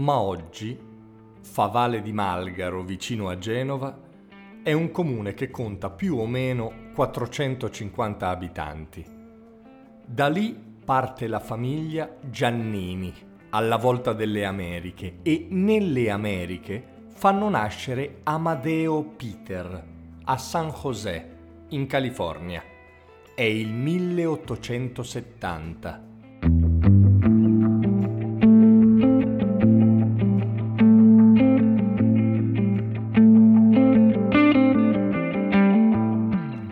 ma oggi Favale di Malgaro, vicino a Genova, è un comune che conta più o meno 450 abitanti. Da lì parte la famiglia Giannini, alla volta delle Americhe, e nelle Americhe fanno nascere Amadeo Peter a San José, in California. È il 1870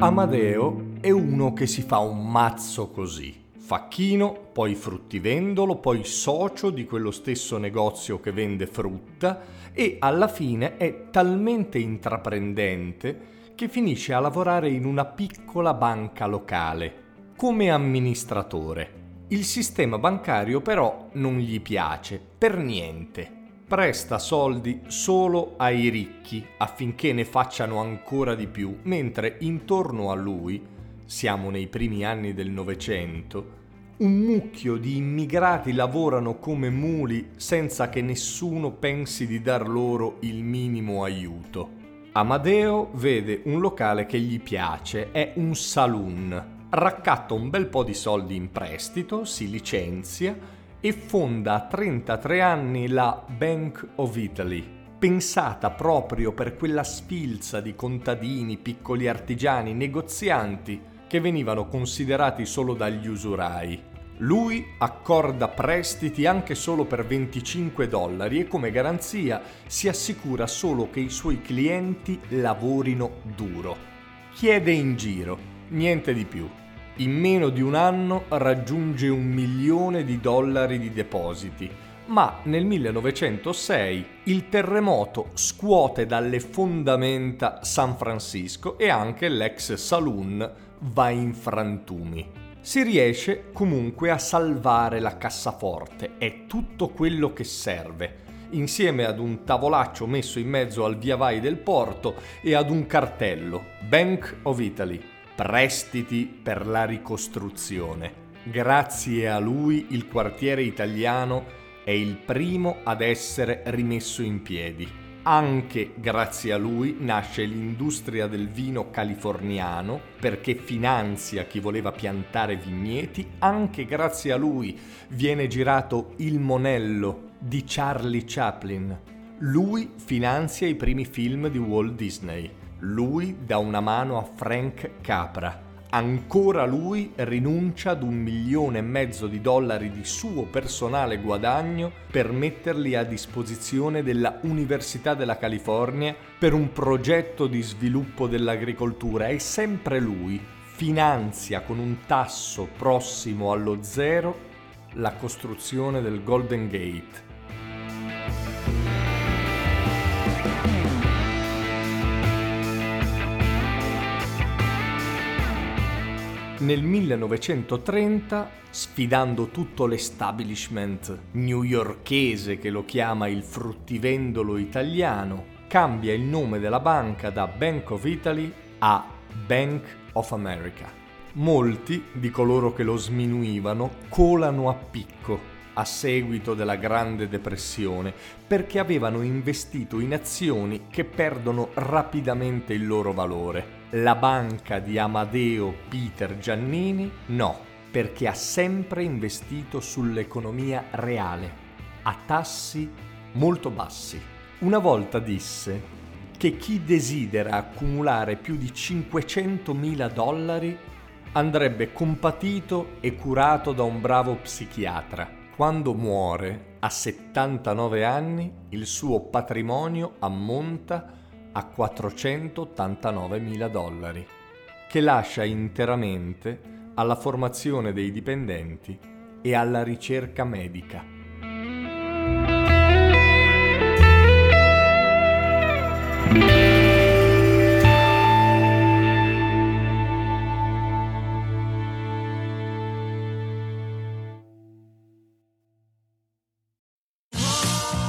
Amadeo è uno che si fa un mazzo così. Facchino, poi fruttivendolo, poi socio di quello stesso negozio che vende frutta e alla fine è talmente intraprendente che finisce a lavorare in una piccola banca locale come amministratore. Il sistema bancario però non gli piace per niente presta soldi solo ai ricchi affinché ne facciano ancora di più, mentre intorno a lui, siamo nei primi anni del Novecento, un mucchio di immigrati lavorano come muli senza che nessuno pensi di dar loro il minimo aiuto. Amadeo vede un locale che gli piace, è un saloon. Raccatta un bel po' di soldi in prestito, si licenzia e fonda a 33 anni la Bank of Italy, pensata proprio per quella sfilza di contadini, piccoli artigiani, negozianti che venivano considerati solo dagli usurai. Lui accorda prestiti anche solo per 25 dollari e come garanzia si assicura solo che i suoi clienti lavorino duro. Chiede in giro, niente di più in meno di un anno raggiunge un milione di dollari di depositi, ma nel 1906 il terremoto scuote dalle fondamenta San Francisco e anche l'ex saloon va in frantumi. Si riesce comunque a salvare la cassaforte, è tutto quello che serve. Insieme ad un tavolaccio messo in mezzo al via vai del porto e ad un cartello Bank of Italy prestiti per la ricostruzione. Grazie a lui il quartiere italiano è il primo ad essere rimesso in piedi. Anche grazie a lui nasce l'industria del vino californiano perché finanzia chi voleva piantare vigneti. Anche grazie a lui viene girato Il Monello di Charlie Chaplin. Lui finanzia i primi film di Walt Disney. Lui dà una mano a Frank Capra. Ancora lui rinuncia ad un milione e mezzo di dollari di suo personale guadagno per metterli a disposizione della Università della California per un progetto di sviluppo dell'agricoltura e sempre lui finanzia con un tasso prossimo allo zero la costruzione del Golden Gate Nel 1930, sfidando tutto l'establishment newyorkese che lo chiama il fruttivendolo italiano, cambia il nome della banca da Bank of Italy a Bank of America. Molti di coloro che lo sminuivano colano a picco a seguito della Grande Depressione perché avevano investito in azioni che perdono rapidamente il loro valore. La banca di Amadeo Peter Giannini no, perché ha sempre investito sull'economia reale, a tassi molto bassi. Una volta disse che chi desidera accumulare più di 500.000 dollari andrebbe compatito e curato da un bravo psichiatra quando muore, a 79 anni, il suo patrimonio ammonta a 489 mila dollari, che lascia interamente alla formazione dei dipendenti e alla ricerca medica.